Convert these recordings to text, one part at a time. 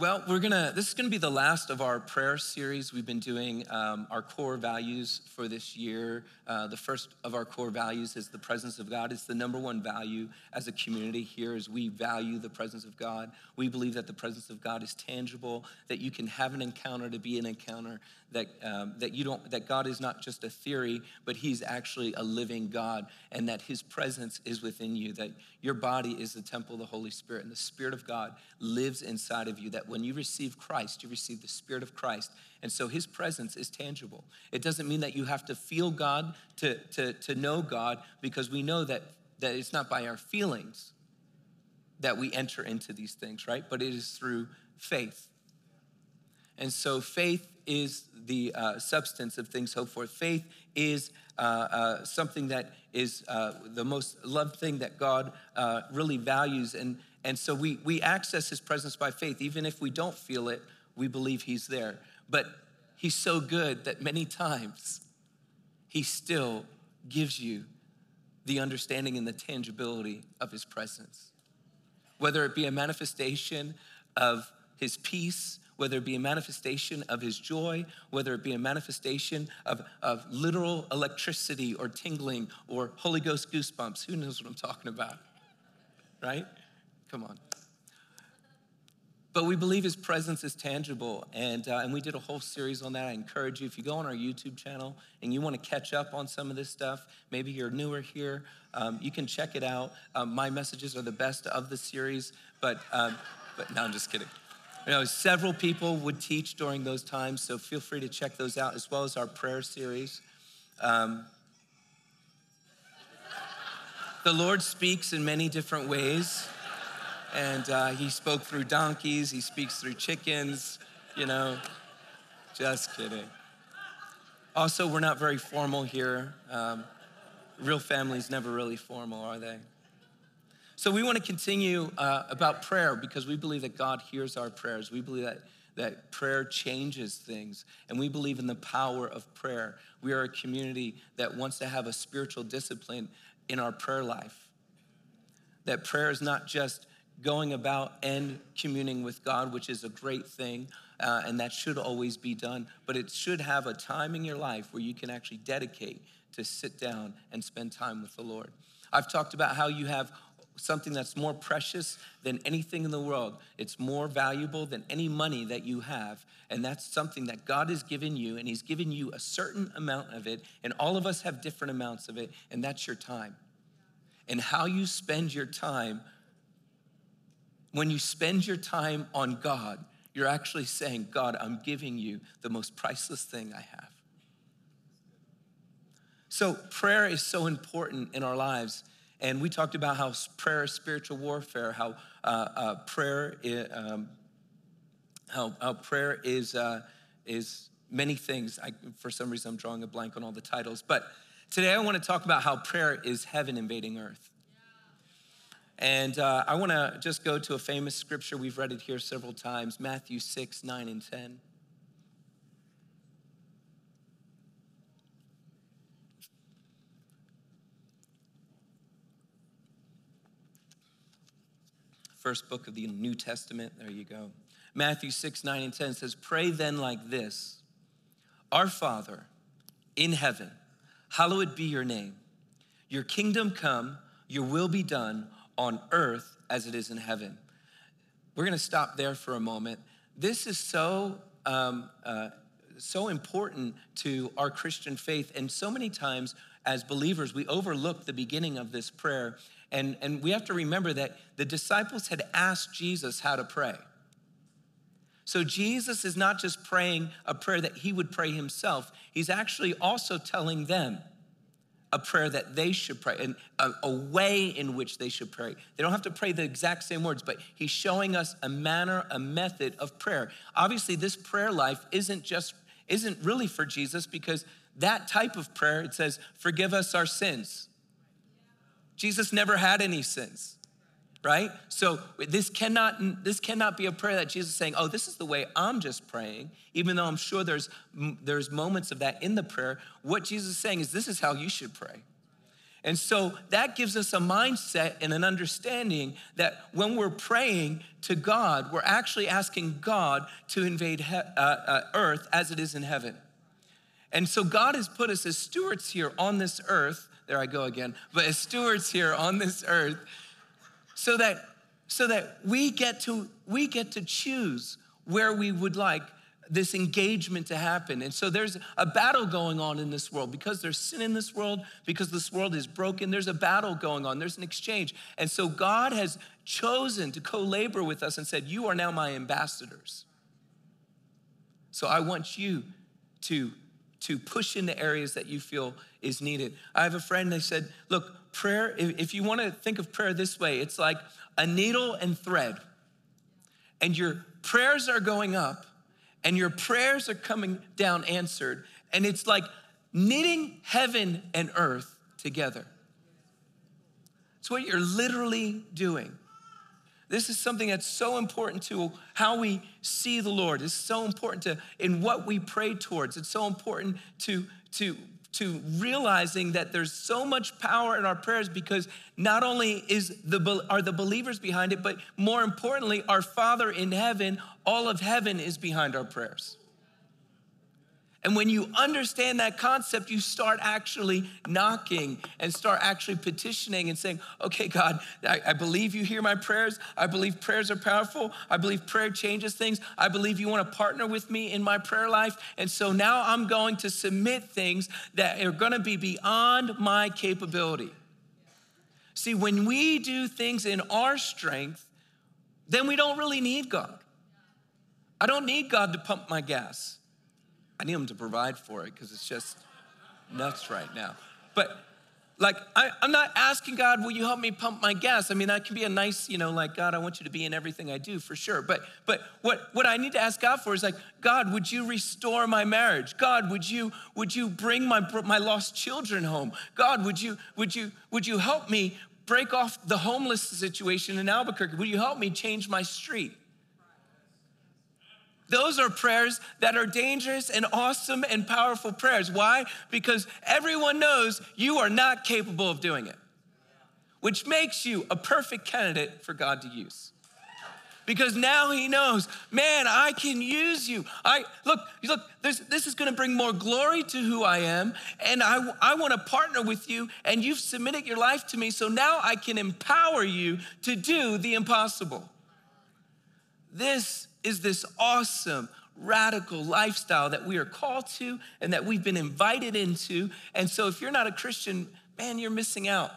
Well, we're gonna, this is gonna be the last of our prayer series. We've been doing um, our core values for this year. Uh, the first of our core values is the presence of God. It's the number one value as a community here is we value the presence of God. We believe that the presence of God is tangible, that you can have an encounter to be an encounter, that, um, that you don't, that God is not just a theory, but he's actually a living God, and that his presence is within you, that your body is the temple of the Holy Spirit, and the Spirit of God lives inside of you, that when you receive Christ, you receive the Spirit of Christ. And so his presence is tangible. It doesn't mean that you have to feel God to, to, to know God, because we know that, that it's not by our feelings that we enter into these things, right? But it is through faith. And so faith is the uh, substance of things hoped for. Faith is uh, uh, something that is uh, the most loved thing that God uh, really values. And, and so we, we access his presence by faith. Even if we don't feel it, we believe he's there. But he's so good that many times he still gives you the understanding and the tangibility of his presence. Whether it be a manifestation of his peace, whether it be a manifestation of his joy, whether it be a manifestation of, of literal electricity or tingling or Holy Ghost goosebumps. Who knows what I'm talking about? Right? Come on. But we believe his presence is tangible, and, uh, and we did a whole series on that. I encourage you, if you go on our YouTube channel and you want to catch up on some of this stuff, maybe you're newer here, um, you can check it out. Um, my messages are the best of the series, but, um, but no, I'm just kidding. You know, several people would teach during those times, so feel free to check those out, as well as our prayer series. Um, the Lord speaks in many different ways, and uh, He spoke through donkeys, He speaks through chickens, you know, just kidding. Also, we're not very formal here. Um, real families never really formal, are they? So we want to continue uh, about prayer because we believe that God hears our prayers. We believe that, that prayer changes things, and we believe in the power of prayer. We are a community that wants to have a spiritual discipline in our prayer life. That prayer is not just going about and communing with God, which is a great thing, uh, and that should always be done, but it should have a time in your life where you can actually dedicate to sit down and spend time with the Lord. I've talked about how you have something that's more precious than anything in the world. It's more valuable than any money that you have. And that's something that God has given you, and He's given you a certain amount of it. And all of us have different amounts of it, and that's your time. And how you spend your time, when you spend your time on God, you're actually saying, God, I'm giving you the most priceless thing I have. So, prayer is so important in our lives. And we talked about how prayer is spiritual warfare, how uh, uh, prayer, is, um, how, how prayer is, uh, is many things. I, for some reason, I'm drawing a blank on all the titles. But today I want to talk about how prayer is heaven invading earth. And uh, I want to just go to a famous scripture. We've read it here several times Matthew 6, 9, and 10. first book of the New Testament. There you go. Matthew 6, 9, and 10 says, Pray then like this Our Father in heaven, hallowed be your name. Your kingdom come, your will be done on earth as it is in heaven. We're going to stop there for a moment. This is so um, uh, so important to our Christian faith, and so many times as believers we overlook the beginning of this prayer and, and we have to remember that the disciples had asked Jesus how to pray. So Jesus is not just praying a prayer that he would pray himself, he's actually also telling them a prayer that they should pray and a, a, way in which they should pray. They don't have to pray the exact same words, but he's showing us a manner, a method of prayer. Obviously, this prayer life isn't just isn't really for Jesus because that type of prayer it says, "Forgive us our sins." Jesus never had any sins right so this cannot this cannot be a prayer that jesus is saying oh this is the way i'm just praying even though i'm sure there's there's moments of that in the prayer what jesus is saying is this is how you should pray And so that gives us a mindset and an understanding that when we're praying to God, we're actually asking God to invade he- uh, uh, earth as it is in heaven. And so God has put us as stewards here on this earth. There I go again, but as stewards here on this earth, so that so that we get to we get to choose where we would like this engagement to happen. And so there's a battle going on in this world because there's sin in this world, because this world is broken. There's a battle going on, there's an exchange. And so God has chosen to co labor with us and said, You are now my ambassadors. So I want you to, to push into areas that you feel is needed. I have a friend, they said, Look, prayer, if you want to think of prayer this way, it's like a needle and thread. And your prayers are going up and your prayers are coming down answered. And it's like knitting heaven and earth together. It's what you're literally doing. This is something that's so important to how we see the Lord. It's so important to in what we pray towards. It's so important to to to realizing that there's so much power in our prayers because not only is the are the believers behind it but more importantly our father in heaven all of heaven is behind our prayers and when you understand that concept, you start actually knocking and start actually petitioning and saying, okay, God, I, I, believe you hear my prayers. I believe prayers are powerful. I believe prayer changes things. I believe you want to partner with me in my prayer life. And so now I'm going to submit things that are going to be beyond my capability. See, when we do things in our strength, then we don't really need God. I don't need God to pump my gas. I need him to provide for it because it's just nuts right now. But like, I, am not asking God, will you help me pump my gas? I mean, that can be a nice, you know, like, God, I want you to be in everything I do for sure. But but what, what I need to ask God for is like, God, would you restore my marriage? God, would you would you bring my my lost children home? God, would you would you would you help me break off the homeless situation in Albuquerque? Would you help me change my street? Those are prayers that are dangerous and awesome and powerful prayers. Why? Because everyone knows you are not capable of doing it, which makes you a perfect candidate for God to use. Because now he knows, man, I can use you. I look, look, this, this is gonna bring more glory to who I am, and I, I wanna partner with you, and you've submitted your life to me, so now I can empower you to do the impossible. This is this awesome, radical lifestyle that we are called to and that we've been invited into. And so, if you're not a Christian, man, you're missing out.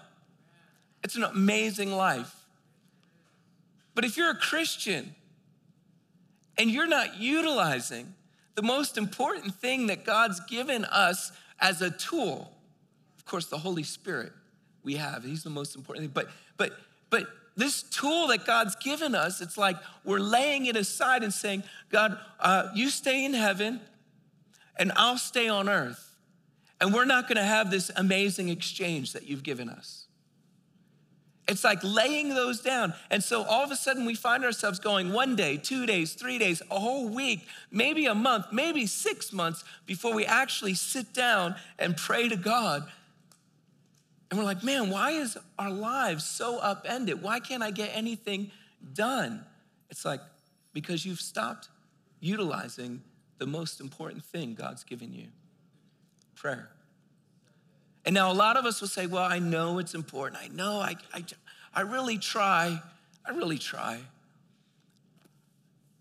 It's an amazing life. But if you're a Christian and you're not utilizing the most important thing that God's given us as a tool, of course, the Holy Spirit we have, He's the most important thing. But, but, but this tool that God's given us, it's like we're laying it aside and saying, God, uh, you stay in heaven and I'll stay on earth. And we're not gonna have this amazing exchange that you've given us. It's like laying those down. And so all of a sudden we find ourselves going one day, two days, three days, a whole week, maybe a month, maybe six months before we actually sit down and pray to God and we're like, man, why is our lives so upended? Why can't I get anything done? It's like, because you've stopped utilizing the most important thing God's given you prayer. And now a lot of us will say, well, I know it's important. I know, I, I, I really try. I really try.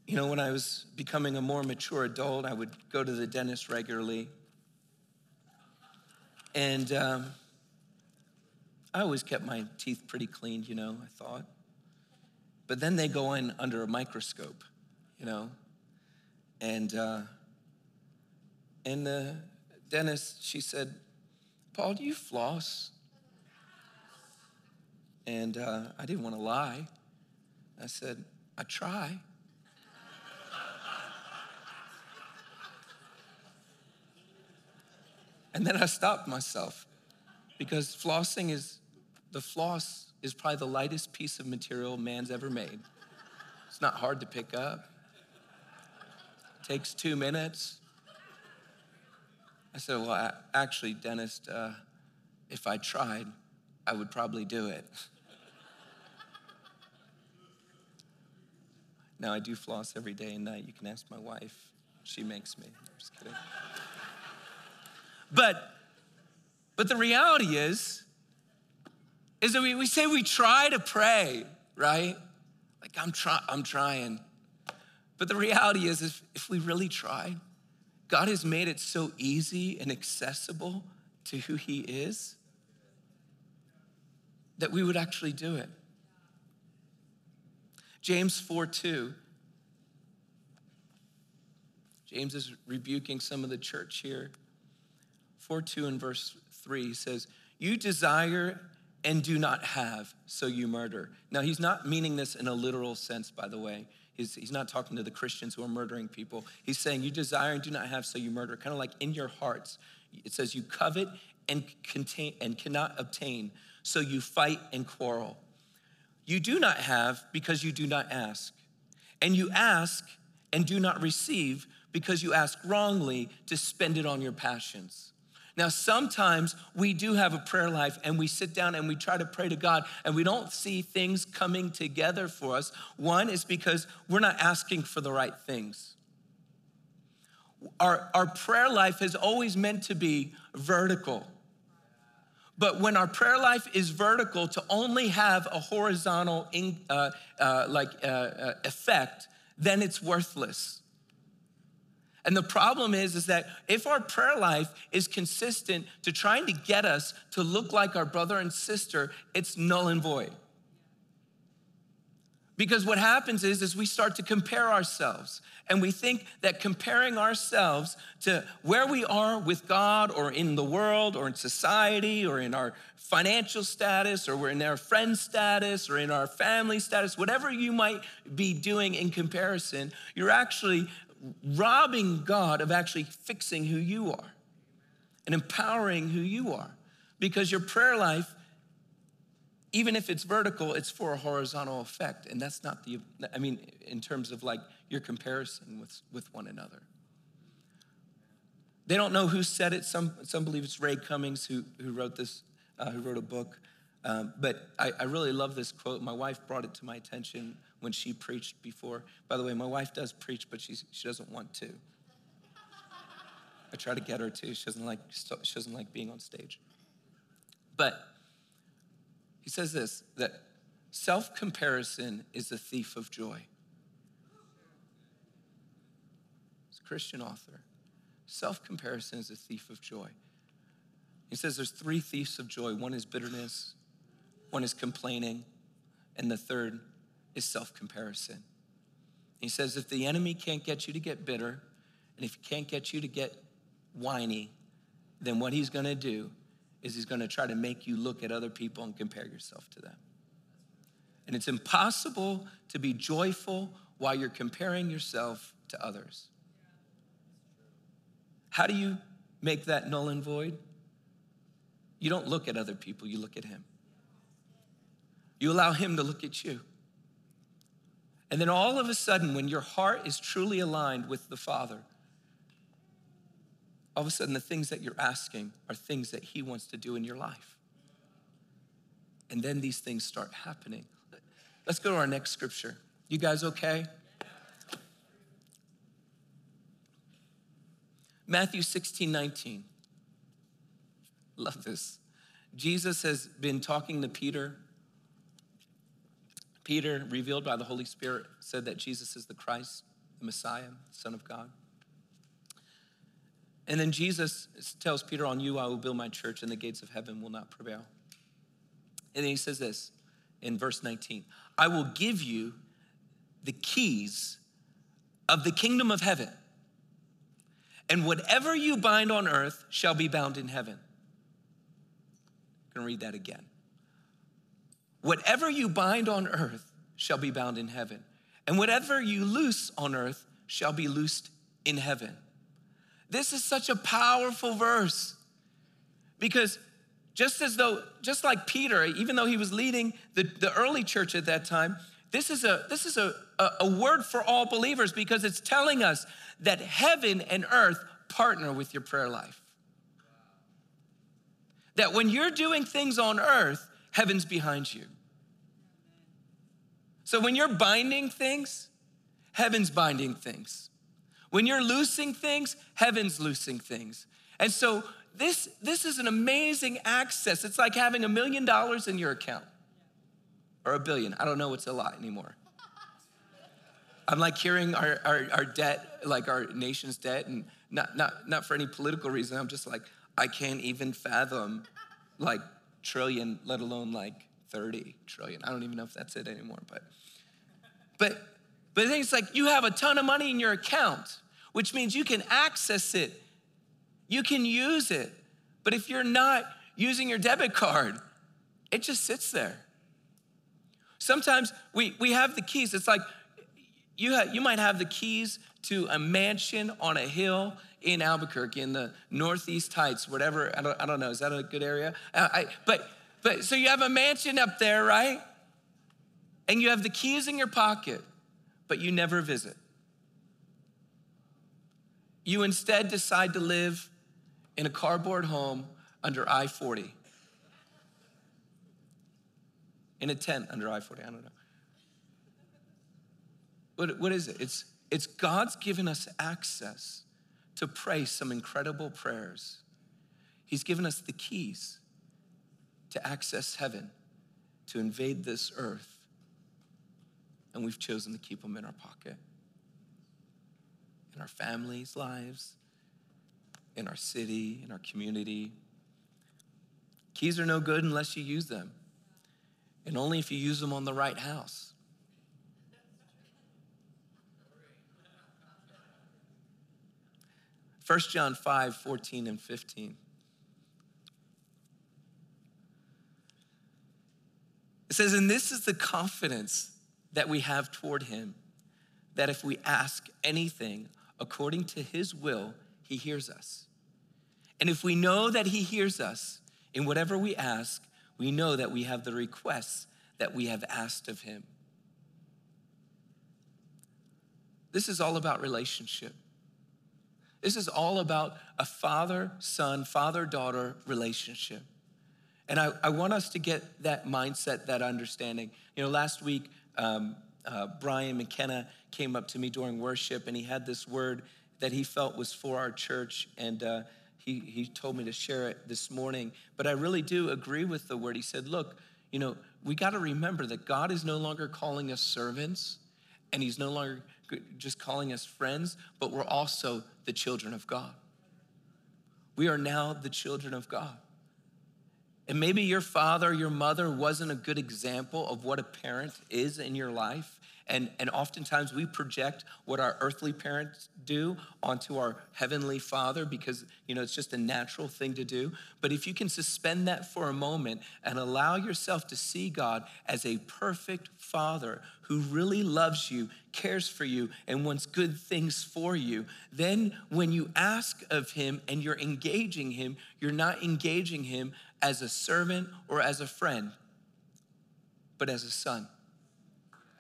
You know, when I was becoming a more mature adult, I would go to the dentist regularly. And um, I always kept my teeth pretty clean, you know, I thought. But then they go in under a microscope, you know. And uh, and the dentist, she said, Paul, do you floss? And uh, I didn't want to lie. I said, I try. and then I stopped myself because flossing is the floss is probably the lightest piece of material man's ever made. It's not hard to pick up. It takes two minutes. I said, Well, actually, dentist, uh, if I tried, I would probably do it. now, I do floss every day and night. You can ask my wife. She makes me. I'm just kidding. but, but the reality is, is that we, we say we try to pray, right? Like, I'm, try, I'm trying. But the reality is, if, if we really tried, God has made it so easy and accessible to who He is that we would actually do it. James 4 2. James is rebuking some of the church here. 4 2 and verse 3 says, You desire and do not have, so you murder. Now, he's not meaning this in a literal sense, by the way. He's, he's not talking to the Christians who are murdering people. He's saying, You desire and do not have, so you murder. Kind of like in your hearts. It says, You covet and, contain, and cannot obtain, so you fight and quarrel. You do not have because you do not ask. And you ask and do not receive because you ask wrongly to spend it on your passions. Now, sometimes we do have a prayer life and we sit down and we try to pray to God and we don't see things coming together for us. One is because we're not asking for the right things. Our, our prayer life has always meant to be vertical. But when our prayer life is vertical, to only have a horizontal in, uh, uh, like uh, uh effect, then it's worthless. And the problem is, is that if our prayer life is consistent to trying to get us to look like our brother and sister, it's null and void. Because what happens is, is we start to compare ourselves and we think that comparing ourselves to where we are with God or in the world or in society or in our financial status or we're in our friend status or in our family status, whatever you might be doing in comparison, you're actually robbing God of actually fixing who you are and empowering who you are. Because your prayer life, even if it's vertical, it's for a horizontal effect. And that's not the, I mean, in terms of like your comparison with, with one another. They don't know who said it. Some, some believe it's Ray Cummings who, who wrote this, uh, who wrote a book. Um, but I, I really love this quote. My wife brought it to my attention when she preached before. By the way, my wife does preach, but she's, she doesn't want to. I try to get her to. She doesn't like, she doesn't like being on stage. But he says this that self comparison is a thief of joy. It's a Christian author. Self comparison is a thief of joy. He says there's three thieves of joy one is bitterness, one is complaining, and the third is self comparison. He says, if the enemy can't get you to get bitter, and if he can't get you to get whiny, then what he's gonna do is he's gonna try to make you look at other people and compare yourself to them. And it's impossible to be joyful while you're comparing yourself to others. How do you make that null and void? You don't look at other people, you look at him. You allow him to look at you. And then all of a sudden, when your heart is truly aligned with the Father, all of a sudden the things that you're asking are things that He wants to do in your life. And then these things start happening. Let's go to our next scripture. You guys okay? Matthew 16, 19. Love this. Jesus has been talking to Peter Peter, revealed by the Holy Spirit, said that Jesus is the Christ, the Messiah, Son of God. And then Jesus tells Peter, On you I will build my church, and the gates of heaven will not prevail. And then he says this in verse 19 I will give you the keys of the kingdom of heaven, and whatever you bind on earth shall be bound in heaven. I'm gonna read that again. Whatever you bind on earth shall be bound in heaven, and whatever you loose on earth shall be loosed in heaven. This is such a powerful verse because just as though, just like Peter, even though he was leading the, the early church at that time, this is, a, this is a, a, a word for all believers because it's telling us that heaven and earth partner with your prayer life. That when you're doing things on earth, heaven's behind you. So when you're binding things, heaven's binding things. When you're loosing things, heaven's loosing things. And so this, this is an amazing access. It's like having a million dollars in your account or a billion. I don't know what's a lot anymore. I'm like hearing our, our, our debt, like our nation's debt, and not, not, not for any political reason. I'm just like, I can't even fathom like trillion, let alone like 30 trillion. I don't even know if that's it anymore, but but but then it's like you have a ton of money in your account, which means you can access it. You can use it. But if you're not using your debit card, it just sits there. Sometimes we, we have the keys. It's like you, have, you might have the keys to a mansion on a hill in Albuquerque in the Northeast Heights, whatever. I don't, I don't know. Is that a good area? Uh, I, but, but so you have a mansion up there, right? And you have the keys in your pocket, but you never visit. You instead decide to live in a cardboard home under I 40, in a tent under I 40. I don't know. What, what is it? It's, it's God's given us access to pray some incredible prayers. He's given us the keys to access heaven, to invade this earth, and we've chosen to keep them in our pocket, in our families' lives, in our city, in our community. Keys are no good unless you use them, and only if you use them on the right house. 1 John 5 14 and 15. It says, And this is the confidence that we have toward him, that if we ask anything according to his will, he hears us. And if we know that he hears us in whatever we ask, we know that we have the requests that we have asked of him. This is all about relationship. This is all about a father son, father daughter relationship. And I, I, want us to get that mindset, that understanding. You know, last week, um, uh, Brian McKenna came up to me during worship and he had this word that he felt was for our church. And uh, he, he told me to share it this morning. But I really do agree with the word. He said, Look, you know, we got to remember that God is no longer calling us servants and he's no longer just calling us friends, but we're also the children of God. We are now the children of God. And maybe your father, your mother wasn't a good example of what a parent is in your life. And, and oftentimes we project what our earthly parents do onto our heavenly father because, you know, it's just a natural thing to do. But if you can suspend that for a moment and allow yourself to see God as a perfect father who really loves you, cares for you, and wants good things for you, then when you ask of him and you're engaging him, you're not engaging him as a servant or as a friend, but as a son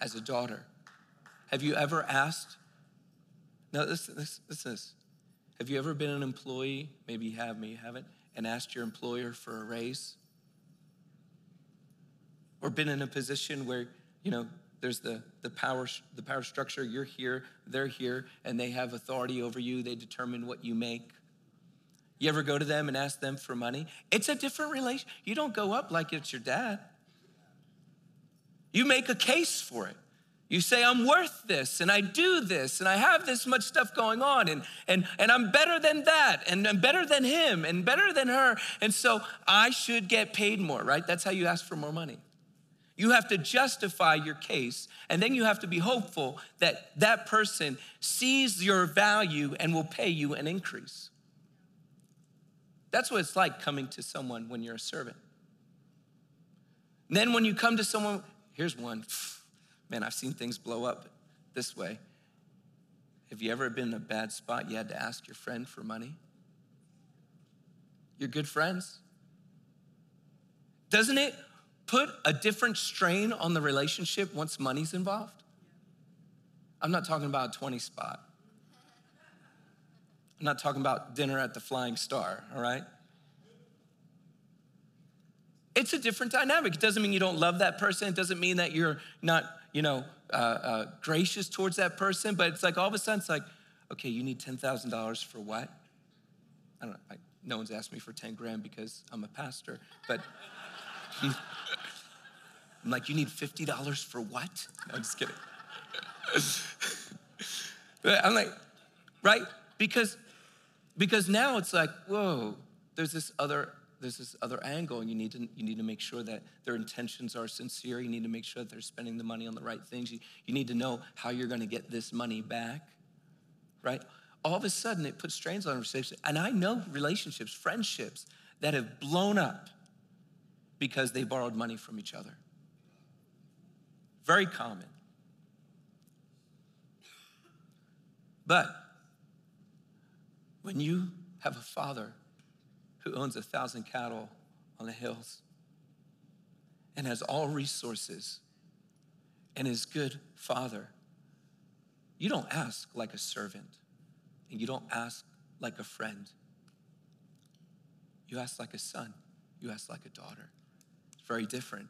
as a daughter. Have you ever asked? No, this, this, this. Have you ever been an employee? Maybe you have, maybe you haven't, and asked your employer for a raise? Or been in a position where, you know, there's the, the power the power structure you're here they're here and they have authority over you they determine what you make you ever go to them and ask them for money it's a different relation you don't go up like it's your dad you make a case for it. You say, I'm worth this, and I do this, and I have this much stuff going on, and, and, and I'm better than that, and I'm better than him, and better than her, and so I should get paid more, right? That's how you ask for more money. You have to justify your case, and then you have to be hopeful that that person sees your value and will pay you an increase. That's what it's like coming to someone when you're a servant. And then when you come to someone Here's one. Man, I've seen things blow up this way. Have you ever been in a bad spot you had to ask your friend for money? You're good friends. Doesn't it put a different strain on the relationship once money's involved? I'm not talking about a 20 spot. I'm not talking about dinner at the Flying Star, all right? It's a different dynamic. It doesn't mean you don't love that person. It doesn't mean that you're not, you know, uh, uh, gracious towards that person. But it's like all of a sudden, it's like, okay, you need $10,000 for what? I don't know. I, no one's asked me for 10 grand because I'm a pastor, but I'm like, you need $50 for what? No, I'm just kidding. I'm like, right? Because because now it's like, whoa, there's this other there's this other angle and you need to you need to make sure that their intentions are sincere. You need to make sure that they're spending the money on the right things. You, you need to know how you're going to get this money back right? All of a sudden it puts strains on relationships and i know relationships friendships that have blown up because they borrowed money from each other. Very common. But when you have a father who owns a thousand cattle on the hills and has all resources and is good father, you don't ask like a servant and you don't ask like a friend. You ask like a son, you ask like a daughter. It's very different.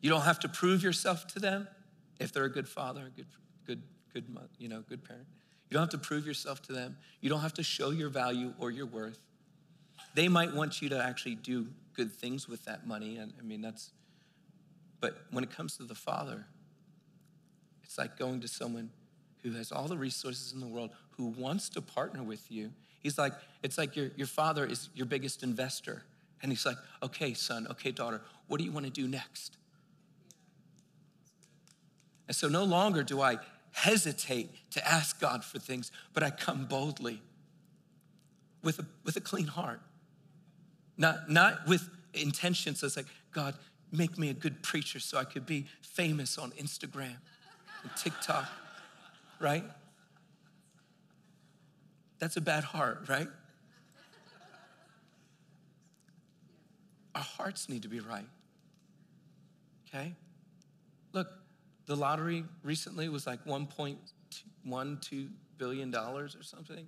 You don't have to prove yourself to them if they're a good father, a good, good, good, you know, good parent. You don't have to prove yourself to them. You don't have to show your value or your worth. They might want you to actually do good things with that money. And I mean, that's, but when it comes to the Father, it's like going to someone who has all the resources in the world, who wants to partner with you. He's like, it's like your, your father is your biggest investor. And he's like, okay, son, okay, daughter, what do you want to do next? And so no longer do I hesitate to ask God for things, but I come boldly with a, with a clean heart. Not, not with intentions that's like, God, make me a good preacher so I could be famous on Instagram and TikTok, right? That's a bad heart, right? Our hearts need to be right, okay? Look, the lottery recently was like 1.12 billion dollars or something.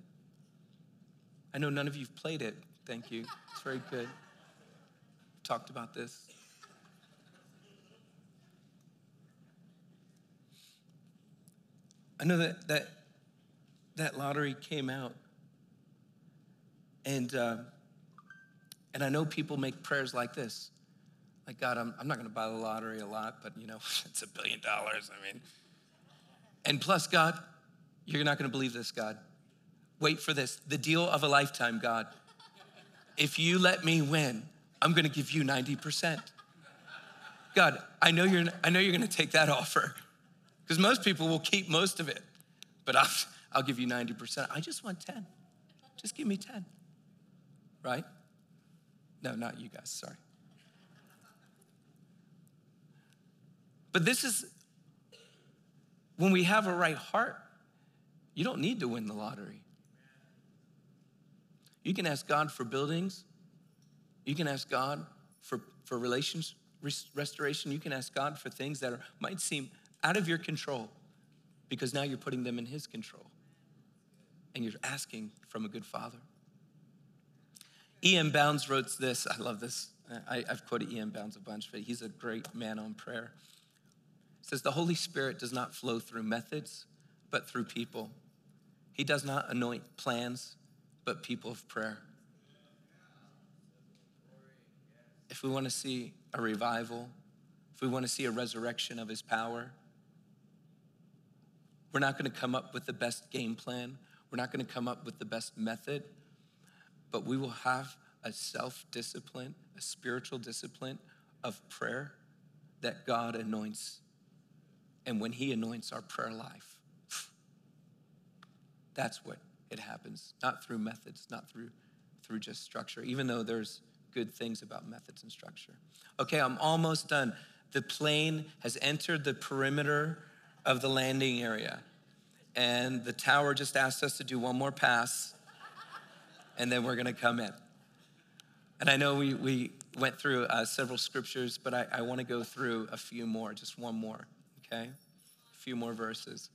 I know none of you've played it. Thank you. It's very good. We've talked about this. I know that that that lottery came out, and uh, and I know people make prayers like this. Like, God, I'm, I'm not going to buy the lottery a lot, but you know, it's a billion dollars. I mean, and plus, God, you're not going to believe this, God. Wait for this the deal of a lifetime, God. If you let me win, I'm to give you 90%. God, I know you're, I know you're to take that offer because most people will keep most of it, but I'll, I'll give you 90%. I just want 10. Just give me 10. Right? No, not you guys, sorry. But this is when we have a right heart, you don't need to win the lottery. You can ask God for buildings. You can ask God for, for relations restoration. You can ask God for things that are, might seem out of your control because now you're putting them in His control. And you're asking from a good father. E.M. Bounds wrote this. I love this. I, have quoted E.M. Bounds a bunch, but he's a great man on prayer says the Holy Spirit does not flow through methods, but through people. He does not anoint plans, but people of prayer. If we want to see a revival, if we want to see a resurrection of his power, we're not going to come up with the best game plan. We're not going to come up with the best method, but we will have a self discipline, a spiritual discipline of prayer that God anoints and when He anoints our prayer life, that's what it happens. Not through methods, not through, through just structure, even though there's good things about methods and structure. Okay, I'm almost done. The plane has entered the perimeter of the landing area, and the tower just asked us to do one more pass, and then we're gonna come in. And I know we, we went through uh, several scriptures, but I, I wanna go through a few more, just one more okay? A few more verses.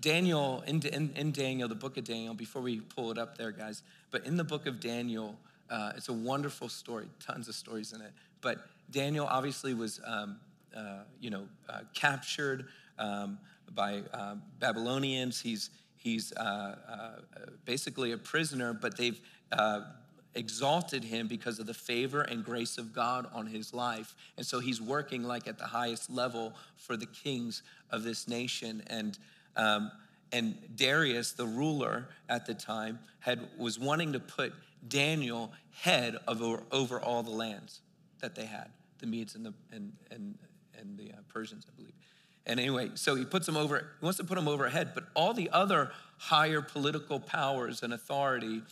Daniel, in, in, in, Daniel, the book of Daniel, before we pull it up there, guys, but in the book of Daniel, uh, it's a wonderful story, tons of stories in it. But Daniel obviously was, um, uh, you know, uh, captured um, by uh, Babylonians. He's he's uh, uh, basically a prisoner, but they've exalted him because of the favor and grace of God on his life. And so he's working like at the highest level for the kings of this nation. And um, and Darius, the ruler at the time, had was wanting to put Daniel head of over, all the lands that they had, the Medes and the and and and the uh, Persians, I believe. And anyway, so he puts him over. He wants to put him over head, but all the other higher political powers and authority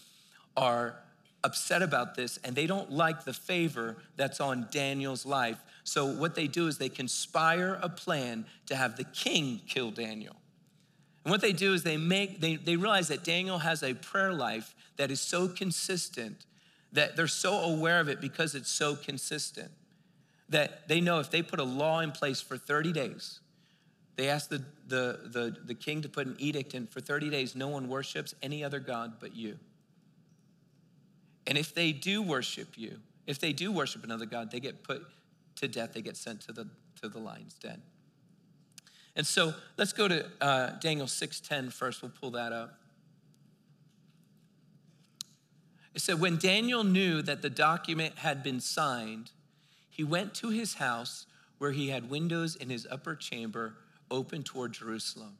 are upset about this and they don't like the favor that's on Daniel's life. So what they do is they conspire a plan to have the king kill Daniel. And what they do is they make they, they realize that Daniel has a prayer life that is so consistent that they're so aware of it because it's so consistent that they know if they put a law in place for 30 days, they ask the, the, the, the king to put an edict in for 30 days, no one worships any other God but you. And if they do worship you, if they do worship another God, they get put to death, they get sent to the, to the lion's den. And so let's go to uh, Daniel 6.10 first. We'll pull that up. It said, when Daniel knew that the document had been signed, he went to his house where he had windows in his upper chamber open toward Jerusalem.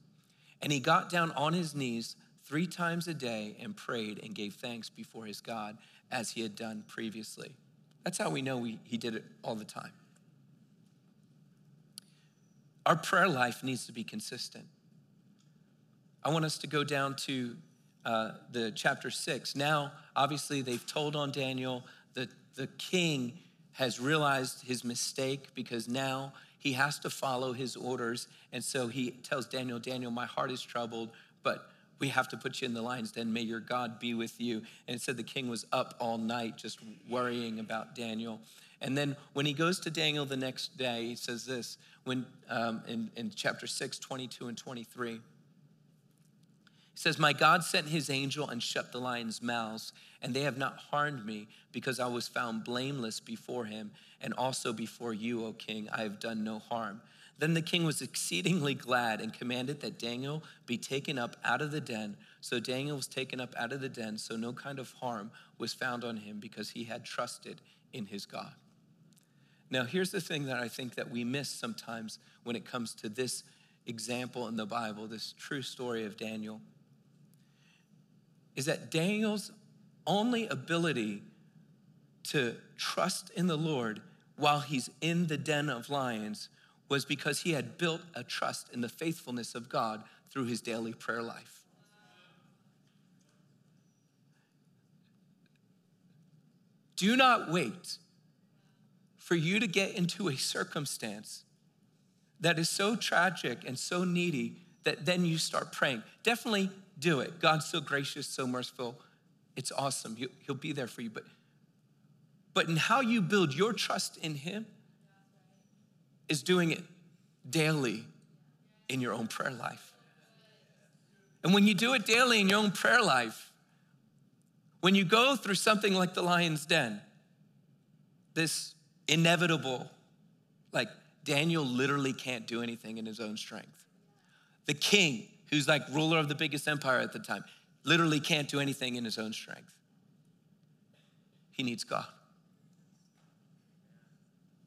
And he got down on his knees three times a day and prayed and gave thanks before his God as he had done previously. That's how we know we, he did it all the time. Our prayer life needs to be consistent. I want us to go down to uh, the chapter six. Now, obviously, they've told on Daniel. The, the king has realized his mistake because now he has to follow his orders. And so he tells Daniel, Daniel, my heart is troubled, but we have to put you in the lion's den. May your God be with you. And it said the king was up all night just worrying about Daniel. And then when he goes to Daniel the next day, he says this when um, in, in chapter 6, 22 and 23. He says, My God sent his angel and shut the lions' mouths, and they have not harmed me because I was found blameless before him, and also before you, O king. I have done no harm. Then the king was exceedingly glad and commanded that Daniel be taken up out of the den. So Daniel was taken up out of the den, so no kind of harm was found on him because he had trusted in his God. Now, here's the thing that I think that we miss sometimes when it comes to this example in the Bible, this true story of Daniel, is that Daniel's only ability to trust in the Lord while he's in the den of lions was because he had built a trust in the faithfulness of God through his daily prayer life. Do not wait for you to get into a circumstance that is so tragic and so needy that then you start praying. Definitely do it. God's so gracious, so merciful. It's awesome. He'll be there for you. But, but in how you build your trust in Him, is doing it daily in your own prayer life. And when you do it daily in your own prayer life, when you go through something like the lion's den, this inevitable, like Daniel literally can't do anything in his own strength. The king, who's like ruler of the biggest empire at the time, literally can't do anything in his own strength. He needs God.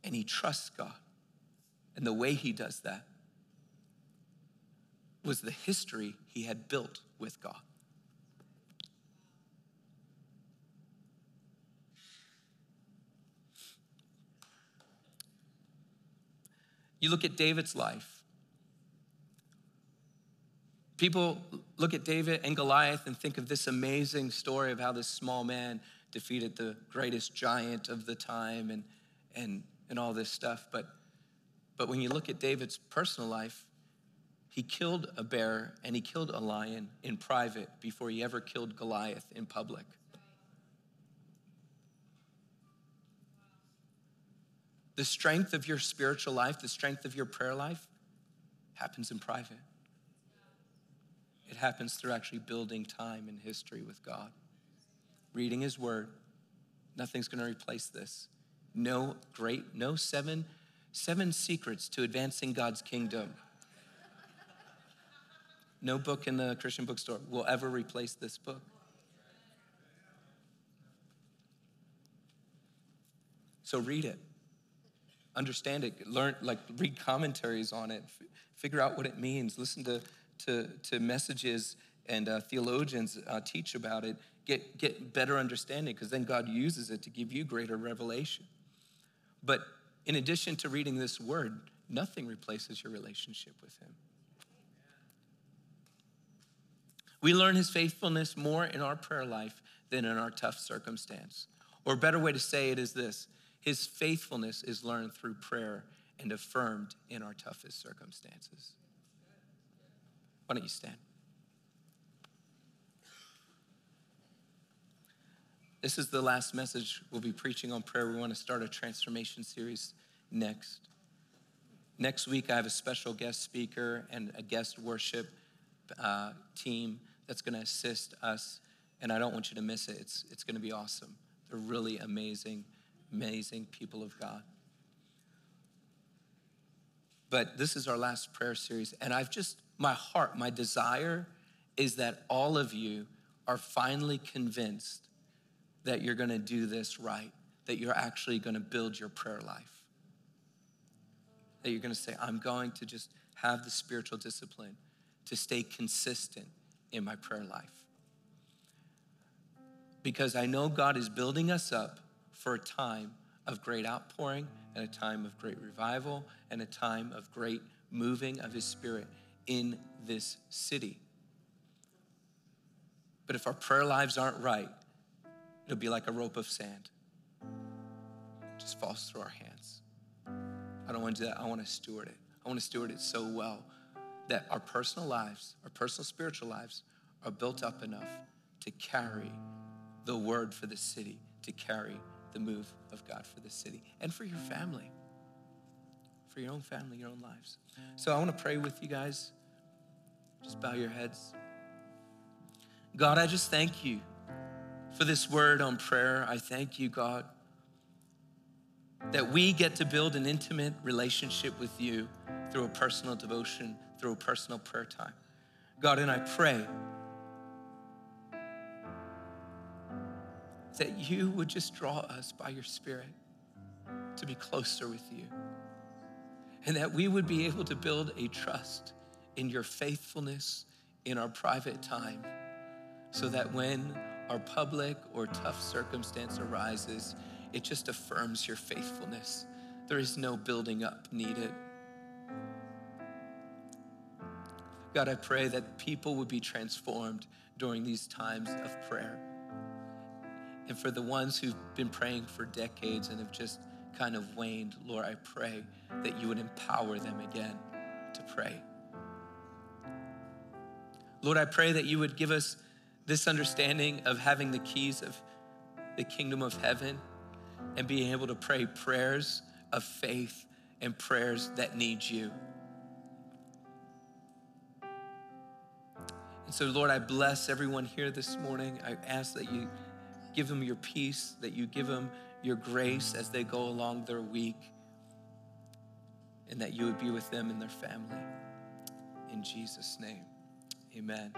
And he trusts God. And the way he does that was the history he had built with God. You look at David's life. People look at David and Goliath and think of this amazing story of how this small man defeated the greatest giant of the time and, and, and all this stuff. But but when you look at David's personal life, he killed a bear and he killed a lion in private before he ever killed Goliath in public. The strength of your spiritual life, the strength of your prayer life happens in private. It happens through actually building time in history with God, reading His Word, Nothing's going to replace this. No great, no seven, seven secrets to advancing God's kingdom. No book in the Christian bookstore will ever replace this book. So read it, understand it, learn, like read commentaries on it, f- figure out what it means, listen to, to, to messages and uh, theologians uh, teach about it, get, get better understanding because then God uses it to give you greater revelation. But in addition to reading this word, nothing replaces your relationship with Him. We learn His faithfulness more in our prayer life than in our tough circumstance. Or a better way to say it is this His faithfulness is learned through prayer and affirmed in our toughest circumstances. Why don't you stand? This is the last message we'll be preaching on prayer. We want to start a transformation series next. Next week, I have a special guest speaker and a guest worship uh, team that's going to assist us, and I don't want you to miss it. It's, it's going to be awesome. They're really amazing, amazing people of God. But this is our last prayer series, and I've just, my heart, my desire is that all of you are finally convinced that you're to do this right, that you're actually to build your prayer life. That you're to say, I'm going to just have the spiritual discipline to stay consistent in my prayer life. Because I know God is building us up for a time of great outpouring and a time of great revival and a time of great moving of His Spirit in this city. But if our prayer lives aren't right, it'll be like a rope of sand. It just falls through our hands. I don't want to do that. I want to steward it. I want to steward it so well that our personal lives, our personal spiritual lives, are built up enough to carry the word for the city, to carry the move of God for the city and for your family, for your own family, your own lives. So I want to pray with you guys. Just bow your heads. God, I just thank you for this word on prayer. I thank you, God, that we get to build an intimate relationship with you through a personal devotion, through a personal prayer time. God, and I pray that you would just draw us by your Spirit to be closer with you. And that we would be able to build a trust in your faithfulness in our private time so that when our public or tough circumstance arises, it just affirms your faithfulness. There is no building up needed. God, I pray that people would be transformed during these times of prayer. And for the ones who've been praying for decades and have just kind of waned, Lord, I pray that you would empower them again to pray. Lord, I pray that you would give us this understanding of having the keys of the kingdom of heaven and being able to pray prayers of faith and prayers that need you. And so, Lord, I bless everyone here this morning. I ask that you give them your peace, that you give them your grace as they go along their week, and that you would be with them and their family. In Jesus' name, amen.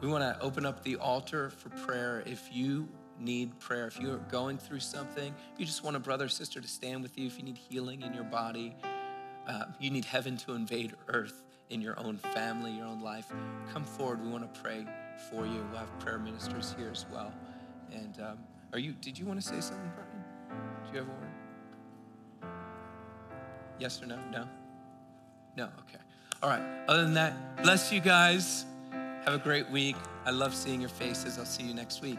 We want to open up the altar for prayer. If you need prayer, if you're going through something, you just want a brother or sister to stand with you, if you need healing in your body, uh, you need heaven to invade earth in your own family, your own life, come forward. We want to pray for you. We'll have prayer ministers here as well. And um, are you? Did you want to say something, Brian? Do you have a word? Yes or no? No. No. Okay. All right. Other than that, bless you guys. Have a great week. I love seeing your faces. I'll see you next week?